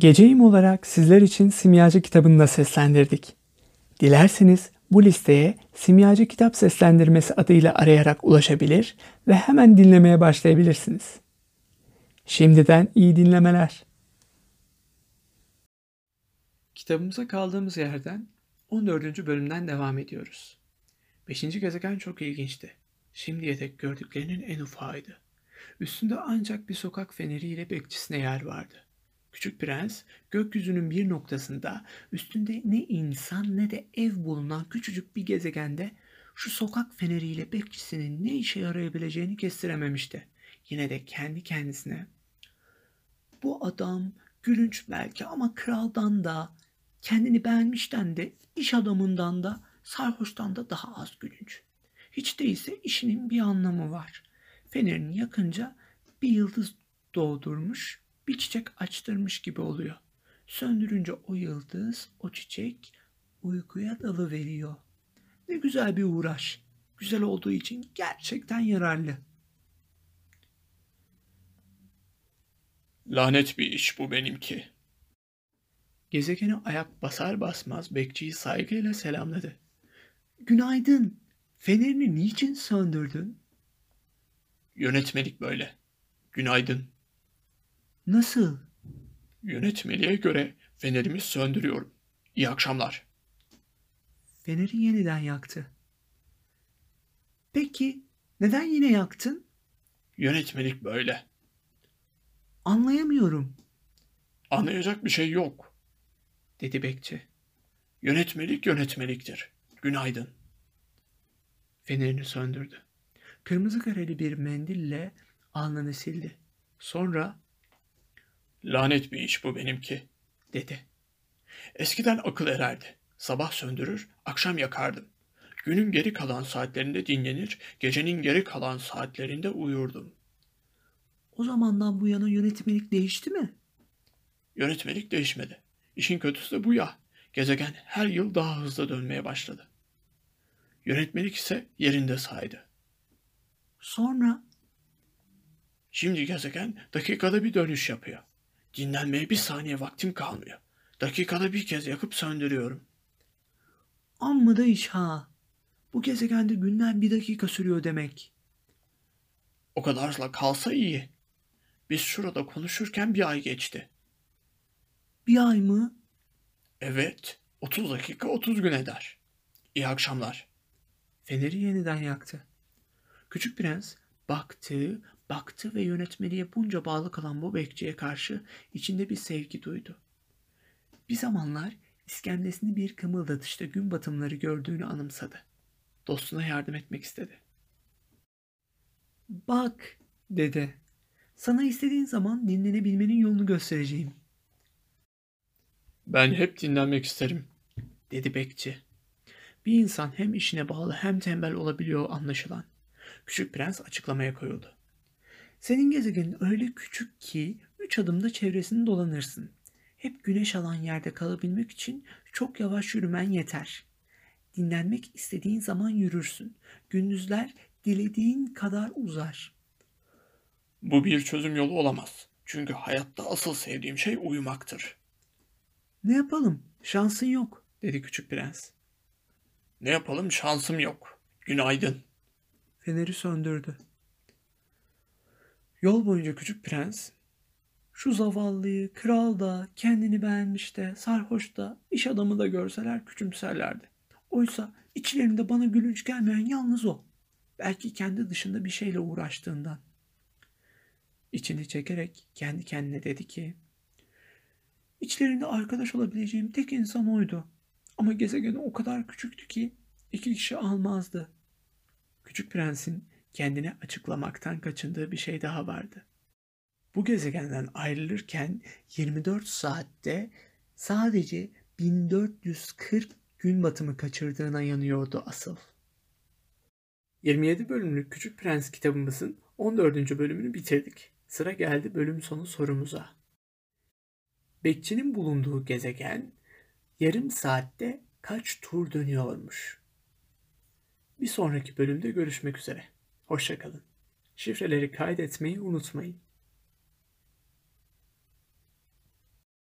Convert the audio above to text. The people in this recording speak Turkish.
Geceyim olarak sizler için Simyacı kitabını da seslendirdik. Dilerseniz bu listeye Simyacı Kitap Seslendirmesi adıyla arayarak ulaşabilir ve hemen dinlemeye başlayabilirsiniz. Şimdiden iyi dinlemeler. Kitabımıza kaldığımız yerden 14. bölümden devam ediyoruz. 5. gezegen çok ilginçti. Şimdiye dek gördüklerinin en ufağıydı. Üstünde ancak bir sokak feneriyle bekçisine yer vardı. Küçük prens gökyüzünün bir noktasında üstünde ne insan ne de ev bulunan küçücük bir gezegende şu sokak feneriyle bekçisinin ne işe yarayabileceğini kestirememişti. Yine de kendi kendisine bu adam gülünç belki ama kraldan da kendini beğenmişten de iş adamından da sarhoştan da daha az gülünç. Hiç değilse işinin bir anlamı var. Fenerini yakınca bir yıldız doğdurmuş, bir çiçek açtırmış gibi oluyor. Söndürünce o yıldız, o çiçek uykuya dalı veriyor. Ne güzel bir uğraş. Güzel olduğu için gerçekten yararlı. Lanet bir iş bu benimki. Gezegene ayak basar basmaz bekçiyi saygıyla selamladı. Günaydın. Fenerini niçin söndürdün? Yönetmelik böyle. Günaydın. Nasıl? Yönetmeliğe göre fenerimi söndürüyorum. İyi akşamlar. Feneri yeniden yaktı. Peki neden yine yaktın? Yönetmelik böyle. Anlayamıyorum, Anlayacak bir şey yok. dedi bekçi. Yönetmelik yönetmeliktir. Günaydın. Fenerini söndürdü. Kırmızı kareli bir mendille alnını sildi. Sonra Lanet bir iş bu benimki. dedi. Eskiden akıl ererdi. Sabah söndürür, akşam yakardım. Günün geri kalan saatlerinde dinlenir, gecenin geri kalan saatlerinde uyurdum. O zamandan bu yana yönetmelik değişti mi? Yönetmelik değişmedi. İşin kötüsü de bu ya. Gezegen her yıl daha hızlı dönmeye başladı. Yönetmelik ise yerinde saydı. Sonra Şimdi gezegen dakikada bir dönüş yapıyor. Dinlenmeye bir saniye vaktim kalmıyor. Dakikada bir kez yakıp söndürüyorum. amma da iş ha. Bu gezegende günler bir dakika sürüyor demek. O kadarla kalsa iyi. Biz şurada konuşurken bir ay geçti. Bir ay mı? Evet, 30 dakika 30 gün eder. İyi akşamlar. Feneri yeniden yaktı. Küçük prens baktı, baktı ve yönetmeliğe bunca bağlı kalan bu bekçiye karşı içinde bir sevgi duydu. Bir zamanlar iskemlesini bir kımıldatışta gün batımları gördüğünü anımsadı. Dostuna yardım etmek istedi. Bak, dedi. Sana istediğin zaman dinlenebilmenin yolunu göstereceğim, Ben hep dinlenmek isterim. dedi bekçi. Bir insan hem işine bağlı hem tembel olabiliyor anlaşılan. Küçük prens açıklamaya koyuldu. Senin gezegenin öyle küçük ki üç adımda çevresini dolanırsın. Hep güneş alan yerde kalabilmek için çok yavaş yürümen yeter. Dinlenmek istediğin zaman yürürsün. Gündüzler dilediğin kadar uzar. Bu bir çözüm yolu olamaz. Çünkü hayatta asıl sevdiğim şey uyumaktır. Ne yapalım? Şansın yok, dedi küçük prens. Ne yapalım şansım yok. Günaydın. Feneri söndürdü. Yol boyunca küçük prens şu zavallıyı kral da kendini beğenmiş de sarhoş da iş adamı da görseler küçümserlerdi. Oysa içlerinde bana gülünç gelmeyen yalnız o. Belki kendi dışında bir şeyle uğraştığından. İçini çekerek kendi kendine dedi ki İçlerinde arkadaş olabileceğim tek insan oydu. Ama gezegeni o kadar küçüktü ki iki kişi almazdı. Küçük prensin kendine açıklamaktan kaçındığı bir şey daha vardı. Bu gezegenden ayrılırken 24 saatte sadece 1440 gün batımı kaçırdığına yanıyordu asıl. 27 bölümlük Küçük Prens kitabımızın 14. bölümünü bitirdik. Sıra geldi bölüm sonu sorumuza. Bekçinin bulunduğu gezegen yarım saatte kaç tur dönüyormuş? Bir sonraki bölümde görüşmek üzere. Hoşçakalın. Şifreleri kaydetmeyi unutmayın.